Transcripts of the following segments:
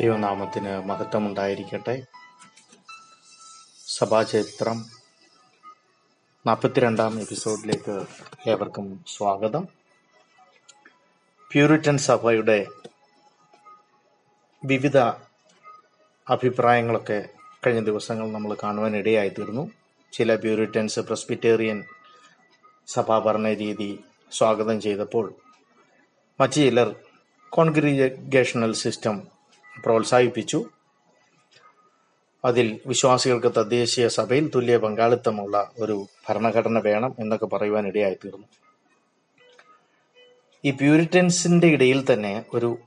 ദൈവനാമത്തിന് മഹത്വമുണ്ടായിരിക്കട്ടെ. സഭാചരിത്രം നാൽപ്പത്തിരണ്ടാം എപ്പിസോഡിലേക്ക് ഏവർക്കും സ്വാഗതം. പ്യൂരിറ്റൻ സഭയുടെ വിവിധ അഭിപ്രായങ്ങളൊക്കെ കഴിഞ്ഞ ദിവസങ്ങൾ നമ്മൾ കാണുവാൻ ഇടയായി തീർന്നു ചില പ്യൂരിറ്റൻസ് പ്രസ്ബിറ്റേറിയൻ സഭാഭരണ രീതി സ്വാഗതം ചെയ്തപ്പോൾ മറ്റു ചിലർ കോൺഗ്രിഗേഷണൽ സിസ്റ്റം പ്രോത്സാഹിപ്പിച്ചു. അതിൽ വിശ്വാസികൾക്ക് തദ്ദേശീയ സഭയിൽ തുല്യ പങ്കാളിത്തമുള്ള ഒരു ഭരണഘടന വേണം എന്നൊക്കെ പറയുവാൻ ഇടയായി തീർന്നു ഈ പ്യൂരിറ്റൻസിന്റെ ഇടയിൽ തന്നെ ഒരു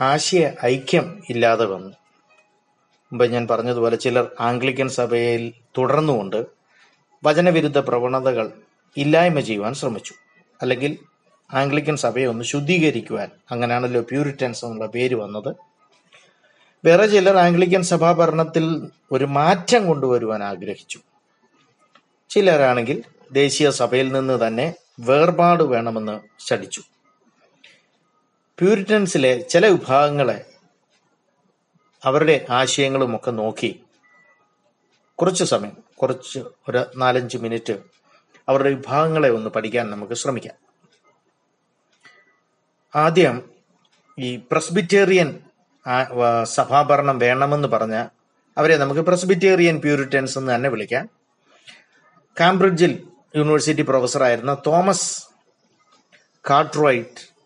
ആശയ ഐക്യം ഇല്ലാതെ വന്നു. മുമ്പ് ഞാൻ പറഞ്ഞതുപോലെ ചിലർ ആംഗ്ലിക്കൻ സഭയിൽ തുടർന്നുകൊണ്ട് വചനവിരുദ്ധ പ്രവണതകൾ ഇല്ലായ്മ ചെയ്യുവാൻ ശ്രമിച്ചു. അല്ലെങ്കിൽ ആംഗ്ലിക്കൻ സഭയെ ഒന്ന് ശുദ്ധീകരിക്കുവാൻ അങ്ങനെയാണല്ലോ പ്യൂരിറ്റൻസ് എന്നുള്ള പേര് വന്നത്. വേറെ ചിലർ ആംഗ്ലിക്കൻ സഭാ ഭരണത്തിൽ ഒരു മാറ്റം കൊണ്ടുവരുവാൻ ആഗ്രഹിച്ചു. ചിലരാണെങ്കിൽ ദേശീയ സഭയിൽ നിന്ന് തന്നെ വേർപാട് വേണമെന്ന് ശടിച്ചു പ്യൂരിറ്റൻസിലെ ചില വിഭാഗങ്ങളെ അവരുടെ ആശയങ്ങളുമൊക്കെ നോക്കി കുറച്ച് സമയം കുറച്ച് ഒരു നാലഞ്ച് മിനിറ്റ് അവരുടെ വിഭാഗങ്ങളെ ഒന്ന് പഠിക്കാൻ നമുക്ക് ശ്രമിക്കാം. ആദ്യം ഈ പ്രസ്ബിറ്റേറിയൻ സഭാഭരണം വേണമെന്ന് പറഞ്ഞ അവരെ നമുക്ക് പ്രസ്ബിറ്റേറിയൻ പ്യൂരിറ്റൻസ് എന്ന് തന്നെ വിളിക്കാം. കാംബ്രിഡ്ജിൽ യൂണിവേഴ്സിറ്റി പ്രൊഫസറായിരുന്ന തോമസ് കാർട്ട്റൈറ്റ്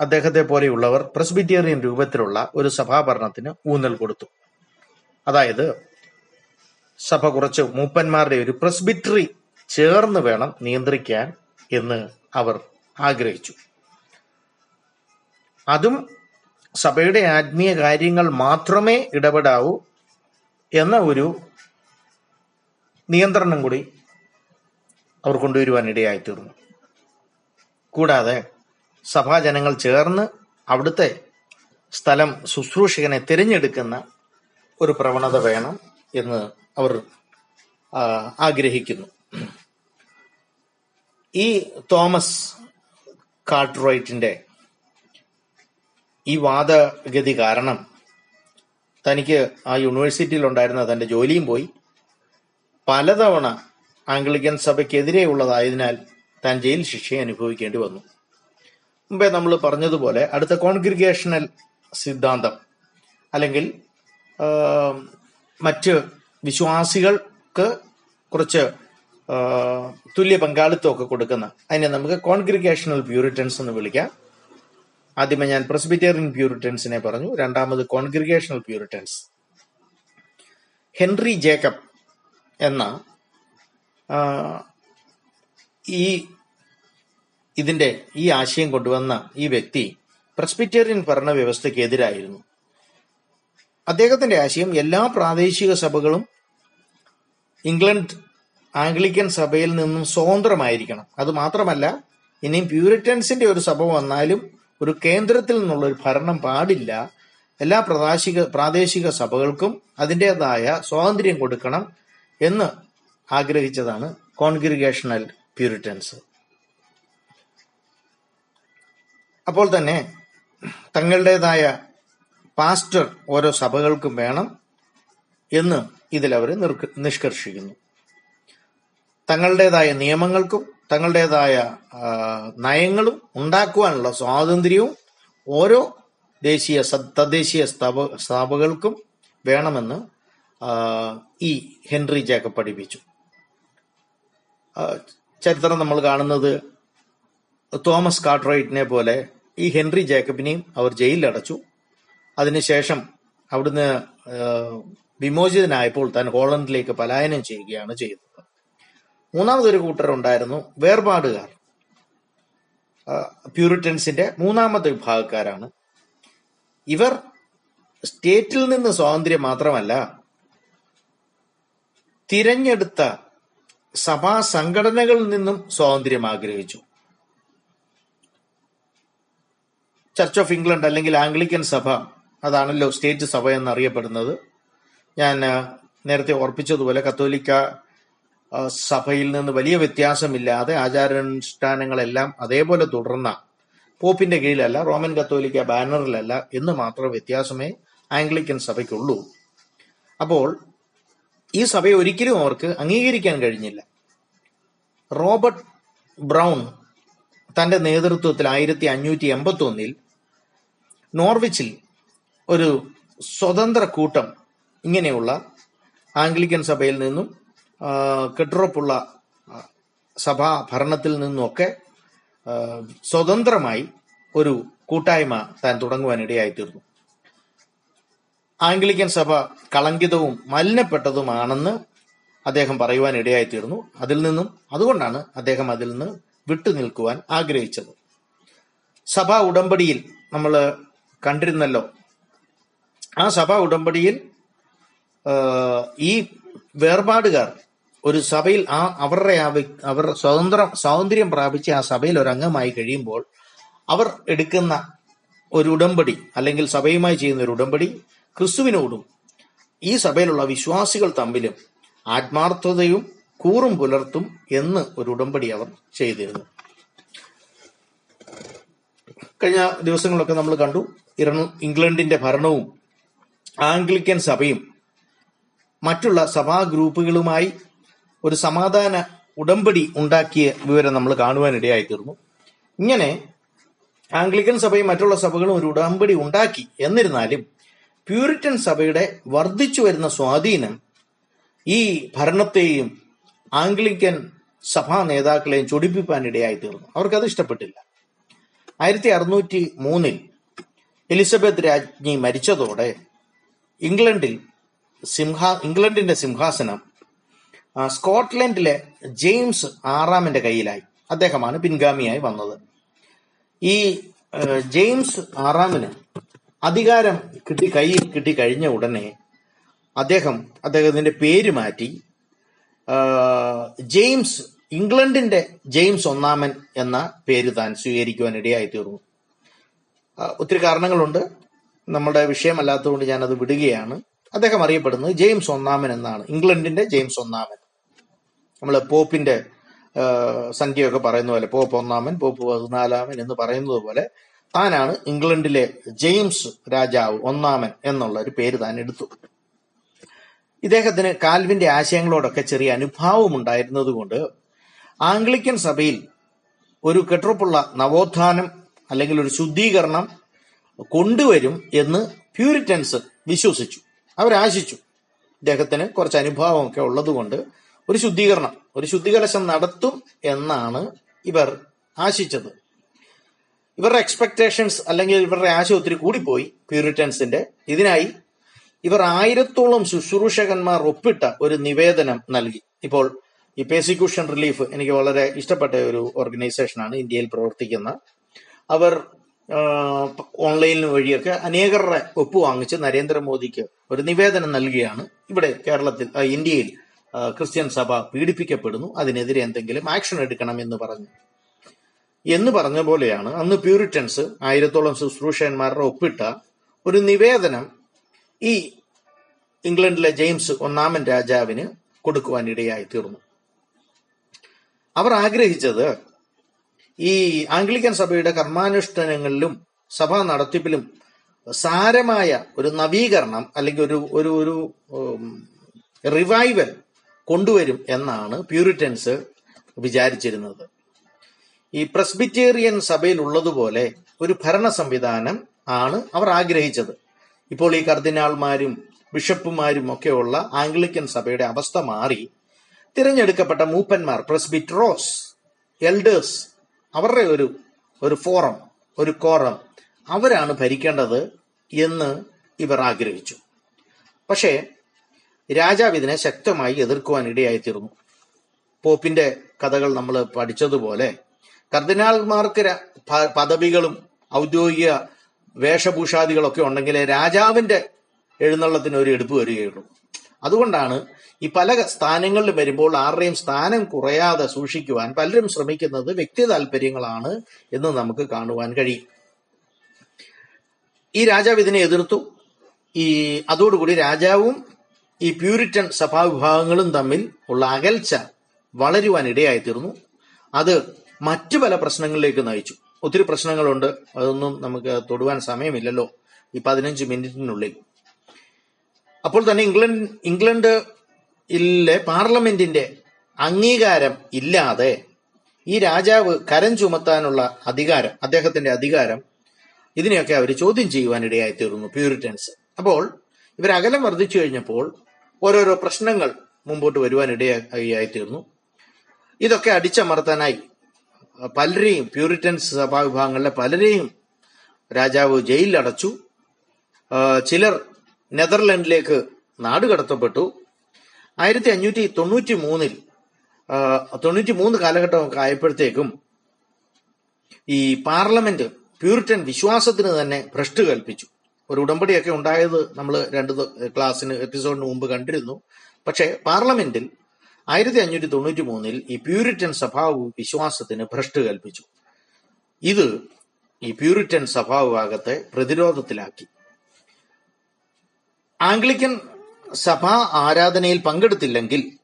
അദ്ദേഹത്തെ പോലെയുള്ളവർ പ്രസ്ബിറ്റേറിയൻ രൂപത്തിലുള്ള ഒരു സഭാഭരണത്തിന് ഊന്നൽ കൊടുത്തു. അതായത് സഭ കുറച്ച് മൂപ്പന്മാരുടെ ഒരു പ്രസ്ബിറ്ററി ചേർന്ന് വേണം നിയന്ത്രിക്കാൻ എന്ന് അവർ ആഗ്രഹിച്ചു. അതും സഭയുടെ ആത്മീയ കാര്യങ്ങൾ മാത്രമേ ഇടപെടാവൂ എന്ന ഒരു നിയന്ത്രണം കൂടി അവർ കൊണ്ടുവരുവാൻ ഇടയായിത്തീർന്നു കൂടാതെ സഭാജനങ്ങൾ ചേർന്ന് അവിടുത്തെ സ്ഥലം ശുശ്രൂഷകനെ തിരഞ്ഞെടുക്കുന്ന ഒരു പ്രവണത വേണം എന്ന് അവർ ആഗ്രഹിക്കുന്നു. ഈ തോമസ് കാർട്ട്റൈറ്റിന്റെ ഈ വാദഗതി കാരണം തനിക്ക് ആ യൂണിവേഴ്സിറ്റിയിൽ ഉണ്ടായിരുന്ന തന്റെ ജോലിയും പോയി. പലതവണ ആംഗ്ലിക്കൻ സഭയ്ക്കെതിരെയുള്ളതായതിനാൽ താൻ ജയിൽ ശിക്ഷ അനുഭവിക്കേണ്ടി വന്നു. മുമ്പേ നമ്മൾ പറഞ്ഞതുപോലെ അടുത്ത കോൺഗ്രിഗേഷണൽ സിദ്ധാന്തം അല്ലെങ്കിൽ മറ്റ് വിശ്വാസികൾക്ക് കുറച്ച് തുല്യ പങ്കാളിത്തമൊക്കെ കൊടുക്കുന്ന അതിനെ നമുക്ക് കോൺഗ്രിഗേഷണൽ പ്യൂരിറ്റൻസ് എന്ന് വിളിക്കാം. ആദ്യമേ ഞാൻ പ്രസ്ബിറ്റേറിയൻ പ്യൂരിറ്റൻസിനെ പറഞ്ഞു രണ്ടാമത് കോൺഗ്രിഗേഷണൽ പ്യൂരിറ്റൻസ് ഹെൻറി ജേക്കബ് എന്ന ഈ ഇതിന്റെ ഈ ആശയം കൊണ്ടുവന്ന ഈ വ്യക്തി പ്രസ്ബിറ്റേറിയൻ ഭരണ വ്യവസ്ഥയ്ക്ക് എതിരായിരുന്നു. അദ്ദേഹത്തിന്റെ ആശയം എല്ലാ പ്രാദേശിക സഭകളും ഇംഗ്ലണ്ട് ആംഗ്ലിക്കൻ സഭയിൽ നിന്നും സ്വതന്ത്രമായിരിക്കണം. അത് മാത്രമല്ല ഇനിയും പ്യൂരിറ്റൻസിന്റെ ഒരു സഭ വന്നാലും ഒരു കേന്ദ്രത്തിൽ നിന്നുള്ള ഒരു ഭരണം പാടില്ല. എല്ലാ പ്രാദേശിക പ്രാദേശിക സഭകൾക്കും അതിന്റെതായ സ്വാതന്ത്ര്യം കൊടുക്കണം എന്ന് ആഗ്രഹിച്ചതാണ് കോൺഗ്രിഗേഷണൽ പ്യൂരിറ്റൻസ്. അപ്പോൾ തന്നെ തങ്ങളുടേതായ പാസ്റ്റർ ഓരോ സഭകൾക്കും വേണം എന്ന് ഇതിൽ അവർ നിഷ്കർഷിക്കുന്നു. തങ്ങളുടേതായ നിയമങ്ങൾക്കും തങ്ങളുടേതായ നയങ്ങളും ഉണ്ടാക്കുവാനുള്ള സ്വാതന്ത്ര്യവും ഓരോ ദേശീയ തദ്ദേശീയ സ്ഥാപ സ്ഥാപകൾക്കും വേണമെന്ന് ഈ ഹെൻറി ജേക്കബ് പഠിപ്പിച്ചു. ചരിത്രം നമ്മൾ കാണുന്നത് തോമസ് കാട്രോയിറ്റിനെ പോലെ ഈ ഹെൻറി ജേക്കബിനെയും അവർ ജയിലിലടച്ചു അതിനുശേഷം അവിടുന്ന് വിമോചിതനായപ്പോൾ താൻ ഹോളണ്ടിലേക്ക് പലായനം ചെയ്യുകയാണ് ചെയ്തത്. മൂന്നാമതൊരു കൂട്ടരുണ്ടായിരുന്നു വേർപാടുകാർ. പ്യൂരിറ്റൻസിന്റെ മൂന്നാമത്തെ വിഭാഗക്കാരാണ്. ഇവർ സ്റ്റേറ്റിൽ നിന്ന് സ്വാതന്ത്ര്യം മാത്രമല്ല തിരഞ്ഞെടുത്ത സഭാ സംഘടനകളിൽ നിന്നും സ്വാതന്ത്ര്യം ആഗ്രഹിച്ചു. ചർച്ച് ഓഫ് ഇംഗ്ലണ്ട് അല്ലെങ്കിൽ ആംഗ്ലിക്കൻ സഭ അതാണല്ലോ സ്റ്റേറ്റ് സഭ എന്നറിയപ്പെടുന്നത്. ഞാൻ നേരത്തെ ഓർപ്പിച്ചതുപോലെ കത്തോലിക്ക സഭയിൽ നിന്ന് വലിയ വ്യത്യാസമില്ലാതെ ആചാരാനുഷ്ഠാനങ്ങളെല്ലാം അതേപോലെ തുടർന്ന പോപ്പിന്റെ കീഴിലല്ല റോമൻ കത്തോലിക്ക ബാനറിലല്ല എന്ന് മാത്രം വ്യത്യാസമേ ആംഗ്ലിക്കൻ സഭയ്ക്കുള്ളൂ. അപ്പോൾ ഈ സഭയെ ഒരിക്കലും അവർക്ക് അംഗീകരിക്കാൻ കഴിഞ്ഞില്ല. റോബർട്ട് ബ്രൗൺ തന്റെ നേതൃത്വത്തിൽ ആയിരത്തി അഞ്ഞൂറ്റി എൺപത്തി ഒന്നിൽ നോർവിച്ചിൽ ഒരു സ്വതന്ത്ര കൂട്ടം ഇങ്ങനെയുള്ള ആംഗ്ലിക്കൻ സഭയിൽ നിന്നും കെട്ടുറപ്പുള്ള സഭാ ഭരണത്തിൽ നിന്നൊക്കെ സ്വതന്ത്രമായി ഒരു കൂട്ടായ്മ താൻ തുടങ്ങുവാനിടയായിത്തീർന്നു. ആംഗ്ലിക്കൻ സഭ കളങ്കിതവും മലിനപ്പെട്ടതുമാണെന്ന് അദ്ദേഹം പറയുവാൻ ഇടയായിത്തീർന്നു അതിൽ നിന്നും അതുകൊണ്ടാണ് അദ്ദേഹം അതിൽ നിന്ന് വിട്ടുനിൽക്കുവാൻ ആഗ്രഹിച്ചത്. സഭാ ഉടമ്പടിയിൽ നമ്മൾ കണ്ടിരുന്നല്ലോ ആ സഭാ ഉടമ്പടിയിൽ ഈ വേർപാടുകാർ ഒരു സഭയിൽ ആ അവരുടെ അവർ സ്വതന്ത്രം സ്വാതന്ത്ര്യം പ്രാപിച്ച് ആ സഭയിൽ ഒരു അംഗമായി കഴിയുമ്പോൾ അവർ എടുക്കുന്ന ഒരു ഉടമ്പടി അല്ലെങ്കിൽ സഭയുമായി ചെയ്യുന്ന ഒരു ഉടമ്പടി ക്രിസ്തുവിനോടും ഈ സഭയിലുള്ള വിശ്വാസികൾ തമ്മിലും ആത്മാർത്ഥതയും കൂറും പുലർത്തും എന്ന് ഒരു ഉടമ്പടി അവർ ചെയ്തിരുന്നു. കഴിഞ്ഞ ദിവസങ്ങളൊക്കെ നമ്മൾ കണ്ടു. ഇംഗ്ലണ്ടിന്റെ ഭരണവും ആംഗ്ലിക്കൻ സഭയും മറ്റുള്ള സഭാ ഗ്രൂപ്പുകളുമായി ഒരു സമാധാന ഉടമ്പടി ഉണ്ടാക്കിയ വിവരം നമ്മൾ കാണുവാനിടയായി തീർന്നു ഇങ്ങനെ ആംഗ്ലിക്കൻ സഭയും മറ്റുള്ള സഭകളും ഒരു ഉടമ്പടി ഉണ്ടാക്കി. എന്നിരുന്നാലും പ്യൂരിറ്റൻ സഭയുടെ വർദ്ധിച്ചു വരുന്ന സ്വാധീനം ഈ ഭരണത്തെയും ആംഗ്ലിക്കൻ സഭാ നേതാക്കളെയും ചൊടിപ്പിക്കാനിടയായി തീർന്നു അവർക്കത് ഇഷ്ടപ്പെട്ടില്ല. ആയിരത്തി അറുന്നൂറ്റി മൂന്നിൽ എലിസബത്ത് രാജ്ഞി മരിച്ചതോടെ ഇംഗ്ലണ്ടിൽ സിംഹാ ഇംഗ്ലണ്ടിന്റെ സിംഹാസനം സ്കോട്ട്ലൻഡിലെ ജെയിംസ് ആറാമിന്റെ കയ്യിലായി. അദ്ദേഹമാണ് പിൻഗാമിയായി വന്നത്. ഈ ജെയിംസ് ആറാമിന് അധികാരം കിട്ടി കയ്യിൽ കിട്ടി കഴിഞ്ഞ ഉടനെ അദ്ദേഹം അദ്ദേഹത്തിന്റെ പേര് മാറ്റി ജെയിംസ് ഇംഗ്ലണ്ടിന്റെ ജെയിംസ് ഒന്നാമൻ എന്ന പേര് താൻ സ്വീകരിക്കുവാൻ ഇടയായി തീർന്നു ഒത്തിരി കാരണങ്ങളുണ്ട്. നമ്മുടെ വിഷയമല്ലാത്തതുകൊണ്ട് ഞാനത് വിടുകയാണ്. അദ്ദേഹം അറിയപ്പെടുന്നത് ജെയിംസ് ഒന്നാമൻ എന്നാണ്. ഇംഗ്ലണ്ടിന്റെ ജെയിംസ് ഒന്നാമൻ. നമ്മൾ പോപ്പിന്റെ സംഖ്യയൊക്കെ പറയുന്ന പോലെ പോപ്പ് ഒന്നാമൻ പോപ്പ് പതിനാലാമൻ എന്ന് പറയുന്നത് പോലെ താനാണ് ഇംഗ്ലണ്ടിലെ ജെയിംസ് രാജാവ് ഒന്നാമൻ എന്നുള്ള ഒരു പേര് താൻ എടുത്തു. ഇദ്ദേഹത്തിന് കാൽവിന്റെ ആശയങ്ങളോടൊക്കെ ചെറിയ അനുഭാവം ഉണ്ടായിരുന്നതുകൊണ്ട് ആംഗ്ലിക്കൻ സഭയിൽ ഒരു കെട്ടുറപ്പുള്ള നവോത്ഥാനം അല്ലെങ്കിൽ ഒരു ശുദ്ധീകരണം കൊണ്ടുവരും എന്ന് പ്യൂരിറ്റൻസ് വിശ്വസിച്ചു. അവരാശിച്ചു. ഇദ്ദേഹത്തിന് കുറച്ച് അനുഭാവമൊക്കെ ഉള്ളതുകൊണ്ട് ഒരു ശുദ്ധീകരണം ഒരു ശുദ്ധികലശം നടത്തും എന്നാണ് ഇവർ ആശിച്ചത്. ഇവരുടെ എക്സ്പെക്ടേഷൻസ് അല്ലെങ്കിൽ ഇവരുടെ ആശയം ഒത്തിരി കൂടിപ്പോയി പ്യൂരിറ്റൻസിന്റെ ഇതിനായി ഇവർ ആയിരത്തോളം ശുശ്രൂഷകന്മാർ ഒപ്പിട്ട ഒരു നിവേദനം നൽകി. ഇപ്പോൾ ഈ പേസിക്യൂഷൻ റിലീഫ് എനിക്ക് വളരെ ഇഷ്ടപ്പെട്ട ഒരു ഓർഗനൈസേഷനാണ് ഇന്ത്യയിൽ പ്രവർത്തിക്കുന്ന. അവർ ഓൺലൈനിന് വഴിയൊക്കെ അനേകരുടെ ഒപ്പ് വാങ്ങിച്ച് നരേന്ദ്രമോദിക്ക് ഒരു നിവേദനം നൽകുകയാണ് ഇവിടെ കേരളത്തിൽ ഇന്ത്യയിൽ. ക്രിസ്ത്യൻ സഭ പീഡിപ്പിക്കപ്പെടുന്നു അതിനെതിരെ എന്തെങ്കിലും ആക്ഷൻ എടുക്കണം എന്ന് പറഞ്ഞു. എന്ന് പറഞ്ഞ പോലെയാണ് അന്ന് പ്യൂരിറ്റൻസ് ആയിരത്തോളം ശുശ്രൂഷകന്മാരുടെ ഒപ്പിട്ട ഒരു നിവേദനം ഈ ഇംഗ്ലണ്ടിലെ ജെയിംസ് ഒന്നാമൻ രാജാവിന് കൊടുക്കുവാൻ ഇടയായി തീർന്നു. അവർ ആഗ്രഹിച്ചത് ഈ ആംഗ്ലിക്കൻ സഭയുടെ കർമാനുഷ്ഠാനങ്ങളിലും സഭാ നടത്തിപ്പിലും സാരമായ ഒരു നവീകരണം അല്ലെങ്കിൽ ഒരു ഒരു ഒരു റിവൈവൽ കൊണ്ടുവരും എന്നാണ് പ്യൂരിറ്റൻസ് വിചാരിച്ചിരുന്നത്. ഈ പ്രസ്ബിറ്റേറിയൻ സഭയിൽ ഉള്ളതുപോലെ ഒരു ഭരണ സംവിധാനം ആണ് അവർ ആഗ്രഹിച്ചത്. ഇപ്പോൾ ഈ കർദിനാൾമാരും ബിഷപ്പുമാരും ഒക്കെയുള്ള ആംഗ്ലിക്കൻ സഭയുടെ അവസ്ഥ മാറി. തിരഞ്ഞെടുക്കപ്പെട്ട മൂപ്പന്മാർ പ്രസ്ബിറ്ററോസ് എൽഡേഴ്സ് അവരുടെ ഒരു ഒരു ഫോറം ഒരു കോറം അവരാണ് ഭരിക്കേണ്ടത് എന്ന് ഇവർ ആഗ്രഹിച്ചു. പക്ഷേ രാജാവ് ഇതിനെ ശക്തമായി എതിർക്കുവാൻ ഇടയായിത്തീർന്നു. പോപ്പിന്റെ കഥകൾ നമ്മൾ പഠിച്ചതുപോലെ കർദിനാൾമാർക്ക് പദവികളും ഔദ്യോഗിക വേഷഭൂഷാദികളൊക്കെ ഉണ്ടെങ്കിൽ രാജാവിന്റെ എഴുന്നള്ളത്തിന് ഒരു എടുപ്പ് വരികയുള്ളൂ. അതുകൊണ്ടാണ് ഈ പല സ്ഥാനങ്ങളിൽ വരുമ്പോൾ ആരുടെയും സ്ഥാനം കുറയാതെ സൂക്ഷിക്കുവാൻ പലരും ശ്രമിക്കുന്നത് വ്യക്തി താല്പര്യങ്ങളാണ് എന്ന് നമുക്ക് കാണുവാൻ കഴിയും. ഈ രാജാവ് ഇതിനെ എതിർത്തു. ഈ അതോടുകൂടി രാജാവും ഈ പ്യൂരിറ്റൻ സഭാവിഭാഗങ്ങളും തമ്മിൽ ഉള്ള അകൽച്ച വളരുവാൻ ഇടയായിത്തീർന്നു. അത് മറ്റു പല പ്രശ്നങ്ങളിലേക്ക് നയിച്ചു. ഒത്തിരി പ്രശ്നങ്ങളുണ്ട്. അതൊന്നും നമുക്ക് തൊടുവാൻ സമയമില്ലല്ലോ ഈ പതിനഞ്ച് മിനിറ്റിനുള്ളിൽ. അപ്പോൾ തന്നെ ഇംഗ്ലണ്ട് ഇംഗ്ലണ്ട് ഇംഗ്ലണ്ടിലെ പാർലമെന്റിന്റെ അംഗീകാരം ഇല്ലാതെ ഈ രാജാവ് കരം ചുമത്താനുള്ള അധികാരം അദ്ദേഹത്തിന്റെ അധികാരം ഇതിനെയൊക്കെ അവർ ചോദ്യം ചെയ്യുവാനിടയായി തീർന്നു പ്യൂരിറ്റൻസ്. അപ്പോൾ ഇവർ അകലം വർദ്ധിച്ചു കഴിഞ്ഞപ്പോൾ ഓരോരോ പ്രശ്നങ്ങൾ മുമ്പോട്ട് വരുവാനിടയായിത്തീർന്നു. ഇതൊക്കെ അടിച്ചമർത്താനായി പലരെയും പ്യൂരിറ്റൻസ് സഭാവിഭാഗങ്ങളിലെ പലരെയും രാജാവ് ജയിലിൽ അടച്ചു ചിലർ നെതർലൻഡിലേക്ക് നാടുകടത്തപ്പെട്ടു. ആയിരത്തി അഞ്ഞൂറ്റി തൊണ്ണൂറ്റി മൂന്നിൽ തൊണ്ണൂറ്റി മൂന്ന് കാലഘട്ടമൊക്കെ ആയപ്പോഴത്തേക്കും ഈ പാർലമെന്റ് പ്യൂരിറ്റൻ വിശ്വാസത്തിന് തന്നെ ഭ്രഷ്ട് കൽപ്പിച്ചു. ഒരു ഉടമ്പടിയൊക്കെ ഉണ്ടായത് നമ്മൾ രണ്ട് ക്ലാസ്സിന് എപ്പിസോഡിന് മുമ്പ് കണ്ടിരുന്നു. പക്ഷേ പാർലമെന്റിൽ ആയിരത്തി അഞ്ഞൂറ്റി തൊണ്ണൂറ്റി മൂന്നിൽ ഈ പ്യൂരിറ്റൻ സ്വഭാവ വിശ്വാസത്തിന് ഭ്രഷ്ട് കൽപ്പിച്ചു. ഇത് ഈ പ്യൂരിറ്റൻ സഭാവിഭാഗത്തെ പ്രതിരോധത്തിലാക്കി. ആംഗ്ലിക്കൻ സഭാ ആരാധനയിൽ പങ്കെടുത്തില്ലെങ്കിൽ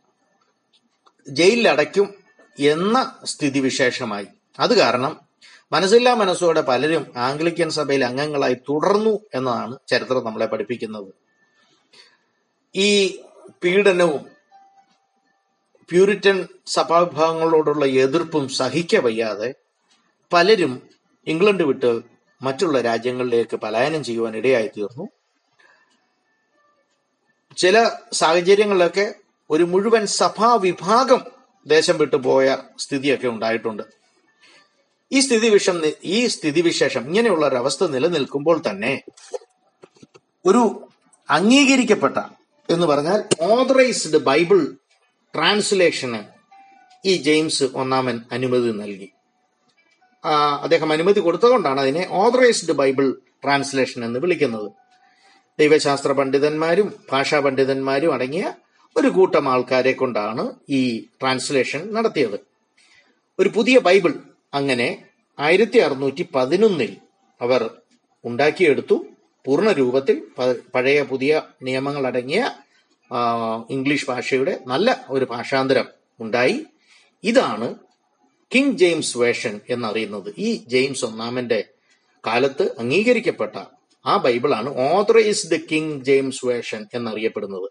ജയിലിലടയ്ക്കും എന്ന സ്ഥിതിവിശേഷമായി. അത് കാരണം മനസ്സില്ലാ മനസ്സോടെ പലരും ആംഗ്ലിക്കൻ സഭയിൽ അംഗങ്ങളായി തുടർന്നു എന്നതാണ് ചരിത്രം നമ്മളെ പഠിപ്പിക്കുന്നത്. ഈ പീഡനവും പ്യൂരിറ്റൻ സഭാവിഭാഗങ്ങളോടുള്ള എതിർപ്പും സഹിക്ക വയ്യാതെ പലരും ഇംഗ്ലണ്ട് വിട്ട് മറ്റുള്ള രാജ്യങ്ങളിലേക്ക് പലായനം ചെയ്യുവാൻ ഇടയായി തീർന്നു. ചില സാഹചര്യങ്ങളിലൊക്കെ ഒരു മുഴുവൻ സഭാ വിഭാഗം ദേശം വിട്ടു പോയ സ്ഥിതിയൊക്കെ ഉണ്ടായിട്ടുണ്ട്. ഈ സ്ഥിതി വിഷം ഈ സ്ഥിതിവിശേഷം ഇങ്ങനെയുള്ള ഒരു അവസ്ഥ നിലനിൽക്കുമ്പോൾ തന്നെ ഒരു അംഗീകരിക്കപ്പെട്ട എന്ന് പറഞ്ഞാൽ ഓതറൈസ്ഡ് ബൈബിൾ ട്രാൻസ്ലേഷന് ഈ ജെയിംസ് ഒന്നാമൻ അനുമതി നൽകി. അദ്ദേഹം അനുമതി കൊടുത്തുകൊണ്ടാണ് അതിനെ ഓതറൈസ്ഡ് ബൈബിൾ ട്രാൻസ്ലേഷൻ എന്ന് വിളിക്കുന്നത്. ദൈവശാസ്ത്ര പണ്ഡിതന്മാരും ഭാഷാ പണ്ഡിതന്മാരും അടങ്ങിയ ഒരു കൂട്ടം ആൾക്കാരെ കൊണ്ടാണ് ഈ ട്രാൻസ്ലേഷൻ നടത്തിയത്. ഒരു പുതിയ ബൈബിൾ അങ്ങനെ ആയിരത്തി അറുന്നൂറ്റി പതിനൊന്നിൽ അവർ ഉണ്ടാക്കിയെടുത്തു. പൂർണ രൂപത്തിൽ പഴയ പുതിയ നിയമങ്ങൾ അടങ്ങിയ ഇംഗ്ലീഷ് ഭാഷയുടെ നല്ല ഒരു ഭാഷാന്തരം ഉണ്ടായി. ഇതാണ് കിങ് ജെയിംസ് വേഷൻ എന്നറിയുന്നത്. ഈ ജെയിംസ് ഒന്നാമന്റെ കാലത്ത് അംഗീകരിക്കപ്പെട്ട ആ ബൈബിളാണ് ഓതറൈസ്ഡ് കിങ് ജെയിംസ് വേഷൻ എന്നറിയപ്പെടുന്നത്.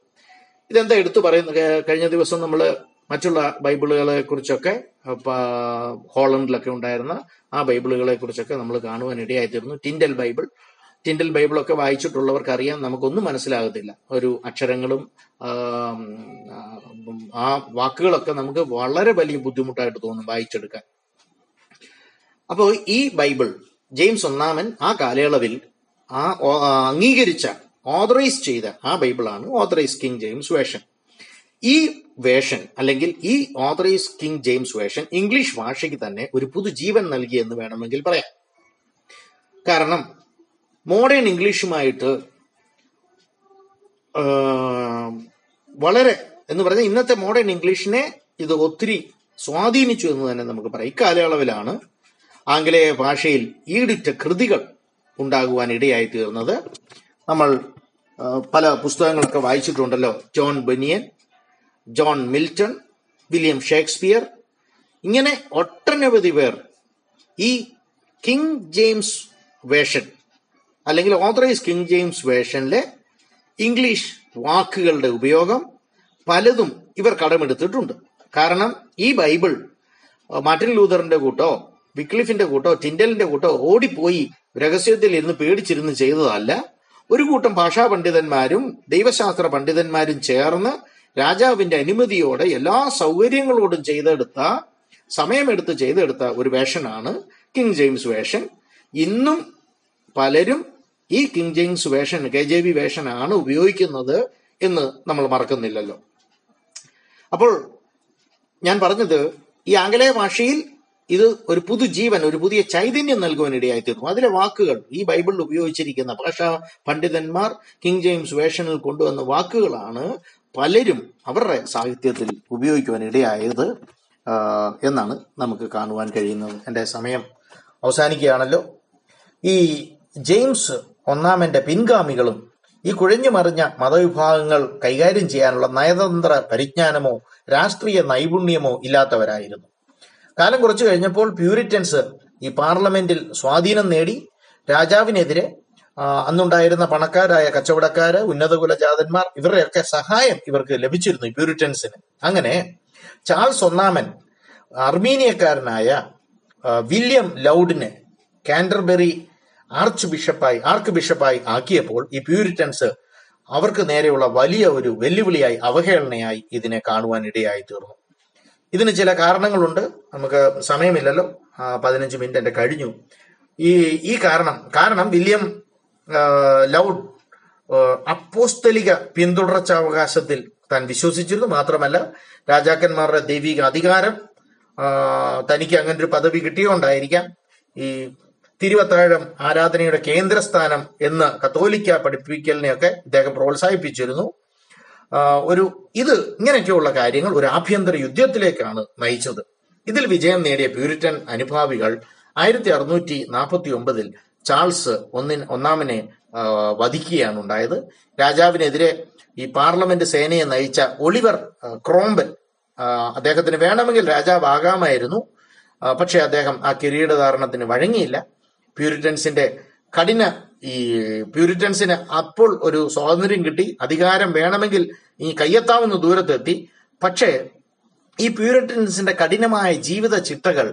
ഇതെന്താ എടുത്തു പറയുന്നത്? കഴിഞ്ഞ ദിവസം നമ്മൾ മറ്റുള്ള ബൈബിളുകളെ കുറിച്ചൊക്കെ ഹോളണ്ടിലൊക്കെ ഉണ്ടായിരുന്ന ആ ബൈബിളുകളെ കുറിച്ചൊക്കെ നമ്മൾ കാണുവാൻ ഇടയായിത്തീർന്നു ടിൻഡൽ ബൈബിൾ. ടിൻഡൽ ബൈബിളൊക്കെ വായിച്ചിട്ടുള്ളവർക്ക് അറിയാം നമുക്കൊന്നും മനസ്സിലാകത്തില്ല. ഒരു അക്ഷരങ്ങളും ആ, വാക്കുകളൊക്കെ നമുക്ക് വളരെ വലിയ ബുദ്ധിമുട്ടായിട്ട് തോന്നും വായിച്ചെടുക്കാൻ. അപ്പോൾ ഈ ബൈബിൾ ജെയിംസ് ഒന്നാമൻ ആ കാലയളവിൽ ആ അംഗീകരിച്ച ഓതറൈസ് ചെയ്ത ആ ബൈബിളാണ് ഓതറൈസ് കിങ് ജെയിംസ് വേഷൻ. ഈ വേഷൻ അല്ലെങ്കിൽ ഈ authorise King James version English ഭാഷയ്ക്ക് തന്നെ ഒരു പുതുജീവൻ നൽകി എന്ന് വേണമെങ്കിൽ പറയാം. കാരണം മോഡേൺ ഇംഗ്ലീഷുമായിട്ട് വളരെ എന്ന് പറഞ്ഞാൽ ഇന്നത്തെ മോഡേൺ ഇംഗ്ലീഷിനെ ഇത് ഒത്തിരി സ്വാധീനിച്ചു എന്ന് തന്നെ നമുക്ക് പറയാം. ഇക്കാലയളവിലാണ് ആംഗലേയ ഭാഷയിൽ ഈടിറ്റ കൃതികൾ ഉണ്ടാകുവാൻ ഇടയായി തീർന്നത്. നമ്മൾ പല പുസ്തകങ്ങളൊക്കെ വായിച്ചിട്ടുണ്ടല്ലോ John Bunyan John Milton William Shakespeare. ഇങ്ങനെ ഒട്ടനവധി പേർ ഈ കിങ് ജെയിംസ് വേഷൻ അല്ലെങ്കിൽ ഓതറൈസ് കിങ് ജെയിംസ് വേഷനിലെ ഇംഗ്ലീഷ് വാക്കുകളുടെ ഉപയോഗം പലതും ഇവർ കടമെടുത്തിട്ടുണ്ട്. കാരണം ഈ ബൈബിൾ മാർട്ടിൻ ലൂതറിന്റെ കൂട്ടോ വിക്ലിഫിന്റെ കൂട്ടോ ടിൻഡലിന്റെ കൂട്ടോ ഓടിപ്പോയി രഹസ്യത്തിൽ ഇരുന്ന് പേടിച്ചിരുന്ന് ചെയ്തതല്ല. ഒരു കൂട്ടം ഭാഷാ പണ്ഡിതന്മാരും ദൈവശാസ്ത്ര പണ്ഡിതന്മാരും ചേർന്ന് രാജാവിന്റെ അനുമതിയോടെ എല്ലാ സൗകര്യങ്ങളോടും ചെയ്തെടുത്ത സമയമെടുത്ത് ചെയ്തെടുത്ത ഒരു വേഷനാണ് കിങ് ജെയിംസ് വേഷൻ. ഇന്നും പലരും ഈ King James version K J B വേഷനാണ് ഉപയോഗിക്കുന്നത് എന്ന് നമ്മൾ മറക്കുന്നില്ലല്ലോ. അപ്പോൾ ഞാൻ പറഞ്ഞത് ഈ ആംഗലേയ ഭാഷയിൽ ഇത് ഒരു പുതു ജീവൻ ഒരു പുതിയ ചൈതന്യം നൽകുവാനിടയായി തീർന്നു അതിലെ വാക്കുകൾ ഈ ബൈബിളിൽ ഉപയോഗിച്ചിരിക്കുന്ന ഭാഷാ പണ്ഡിതന്മാർ കിങ് ജെയിംസ് വേഷനിൽ കൊണ്ടുവന്ന വാക്കുകളാണ് പലരും അവരുടെ സാഹിത്യത്തിൽ ഉപയോഗിക്കുവാൻ ഇടയായത് എന്നാണ് നമുക്ക് കാണുവാൻ കഴിയുന്നത്. എന്റെ സമയം അവസാനിക്കുകയാണല്ലോ. ഈ ജെയിംസ് ഒന്നാമന്റെ പിൻഗാമികളും ഈ കുഴഞ്ഞു മറിഞ്ഞ മതവിഭാഗങ്ങൾ കൈകാര്യം ചെയ്യാനുള്ള നയതന്ത്ര പരിജ്ഞാനമോ രാഷ്ട്രീയ നൈപുണ്യമോ ഇല്ലാത്തവരായിരുന്നു. കാലം കുറച്ചു കഴിഞ്ഞപ്പോൾ പ്യൂരിറ്റൻസ് ഈ പാർലമെന്റിൽ സ്വാധീനം നേടി. രാജാവിനെതിരെ അന്നുണ്ടായിരുന്ന പണക്കാരായ കച്ചവടക്കാര് ഉന്നത കുലജാതന്മാർ ഇവരുടെയൊക്കെ സഹായം ഇവർക്ക് ലഭിച്ചിരുന്നു പ്യൂരിറ്റൻസിന് അങ്ങനെ ചാൾസ് ഒന്നാമൻ അർമീനിയക്കാരനായ വില്യം ലൗഡിനെ കാൻഡർബെറി ആർച്ച് ബിഷപ്പായി ആർക്ക് ബിഷപ്പായി ആക്കിയപ്പോൾ ഈ പ്യൂരിറ്റൻസ് അവർക്ക് നേരെയുള്ള വലിയ ഒരു വെല്ലുവിളിയായി അവഹേളനയായി ഇതിനെ കാണുവാൻ ഇടയായി തീർന്നു. ഇതിന് ചില കാരണങ്ങളുണ്ട്. നമുക്ക് സമയമില്ലല്ലോ. പതിനഞ്ച് മിനിറ്റ് എന്റെ കഴിഞ്ഞു. ഈ ഈ കാരണം കാരണം വില്യം ലൗഡ് അപ്പോസ്തലിക പിന്തുടർച്ചാവകാശത്തിൽ താൻ വിശ്വസിച്ചിരുന്നു. മാത്രമല്ല രാജാക്കന്മാരുടെ ദൈവിക അധികാരം തനിക്ക് അങ്ങനെ ഒരു പദവി കിട്ടിയോണ്ടായിരിക്കാം ഈ തിരുവത്താഴം ആരാധനയുടെ കേന്ദ്രസ്ഥാനം എന്ന് കത്തോലിക്ക പഠിപ്പിക്കലിനെയൊക്കെ ഇദ്ദേഹം പ്രോത്സാഹിപ്പിച്ചിരുന്നു. ഒരു ഇത് ഇങ്ങനെയൊക്കെയുള്ള കാര്യങ്ങൾ ഒരു ആഭ്യന്തര യുദ്ധത്തിലേക്കാണ് നയിച്ചത്. ഇതിൽ വിജയം നേടിയ പ്യൂരിറ്റൻ അനുഭാവികൾ ആയിരത്തി അറുന്നൂറ്റി നാൽപ്പത്തി ഒമ്പതിൽ ചാൾസ് ഒന്നിന് ഒന്നാമനെ വധിക്കുകയാണ് ഉണ്ടായത്. രാജാവിനെതിരെ ഈ പാർലമെന്റ് സേനയെ നയിച്ച ഒളിവർ ക്രോംബൽ അദ്ദേഹത്തിന് വേണമെങ്കിൽ രാജാവാകാമായിരുന്നു. ആകാമായിരുന്നു പക്ഷേ അദ്ദേഹം ആ കിരീടധാരണത്തിന് വഴങ്ങിയില്ല. പ്യൂരിറ്റൻസിന്റെ കഠിന ഈ പ്യൂരിറ്റൻസിന് അപ്പോൾ ഒരു സ്വാതന്ത്ര്യം കിട്ടി. അധികാരം വേണമെങ്കിൽ ഈ കയ്യെത്താവുന്ന ദൂരത്തെത്തി. പക്ഷേ ഈ പ്യൂരിറ്റൻസിന്റെ കഠിനമായ ജീവിത ചിട്ടകൾ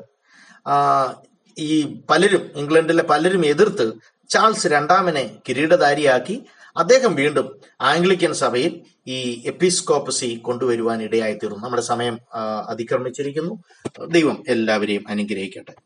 ഈ പലരും ഇംഗ്ലണ്ടിലെ പലരും എതിർത്ത് ചാൾസ് രണ്ടാമനെ കിരീടധാരിയാക്കി അദ്ദേഹം വീണ്ടും ആംഗ്ലിക്കൻ സഭയിൽ ഈ എപ്പിസ്കോപ്പസി കൊണ്ടുവരുവാൻ ഇടയായി തീർന്നു നമ്മുടെ സമയം അതിക്രമിച്ചിരിക്കുന്നു. ദൈവം എല്ലാവരെയും അനുഗ്രഹിക്കട്ടെ.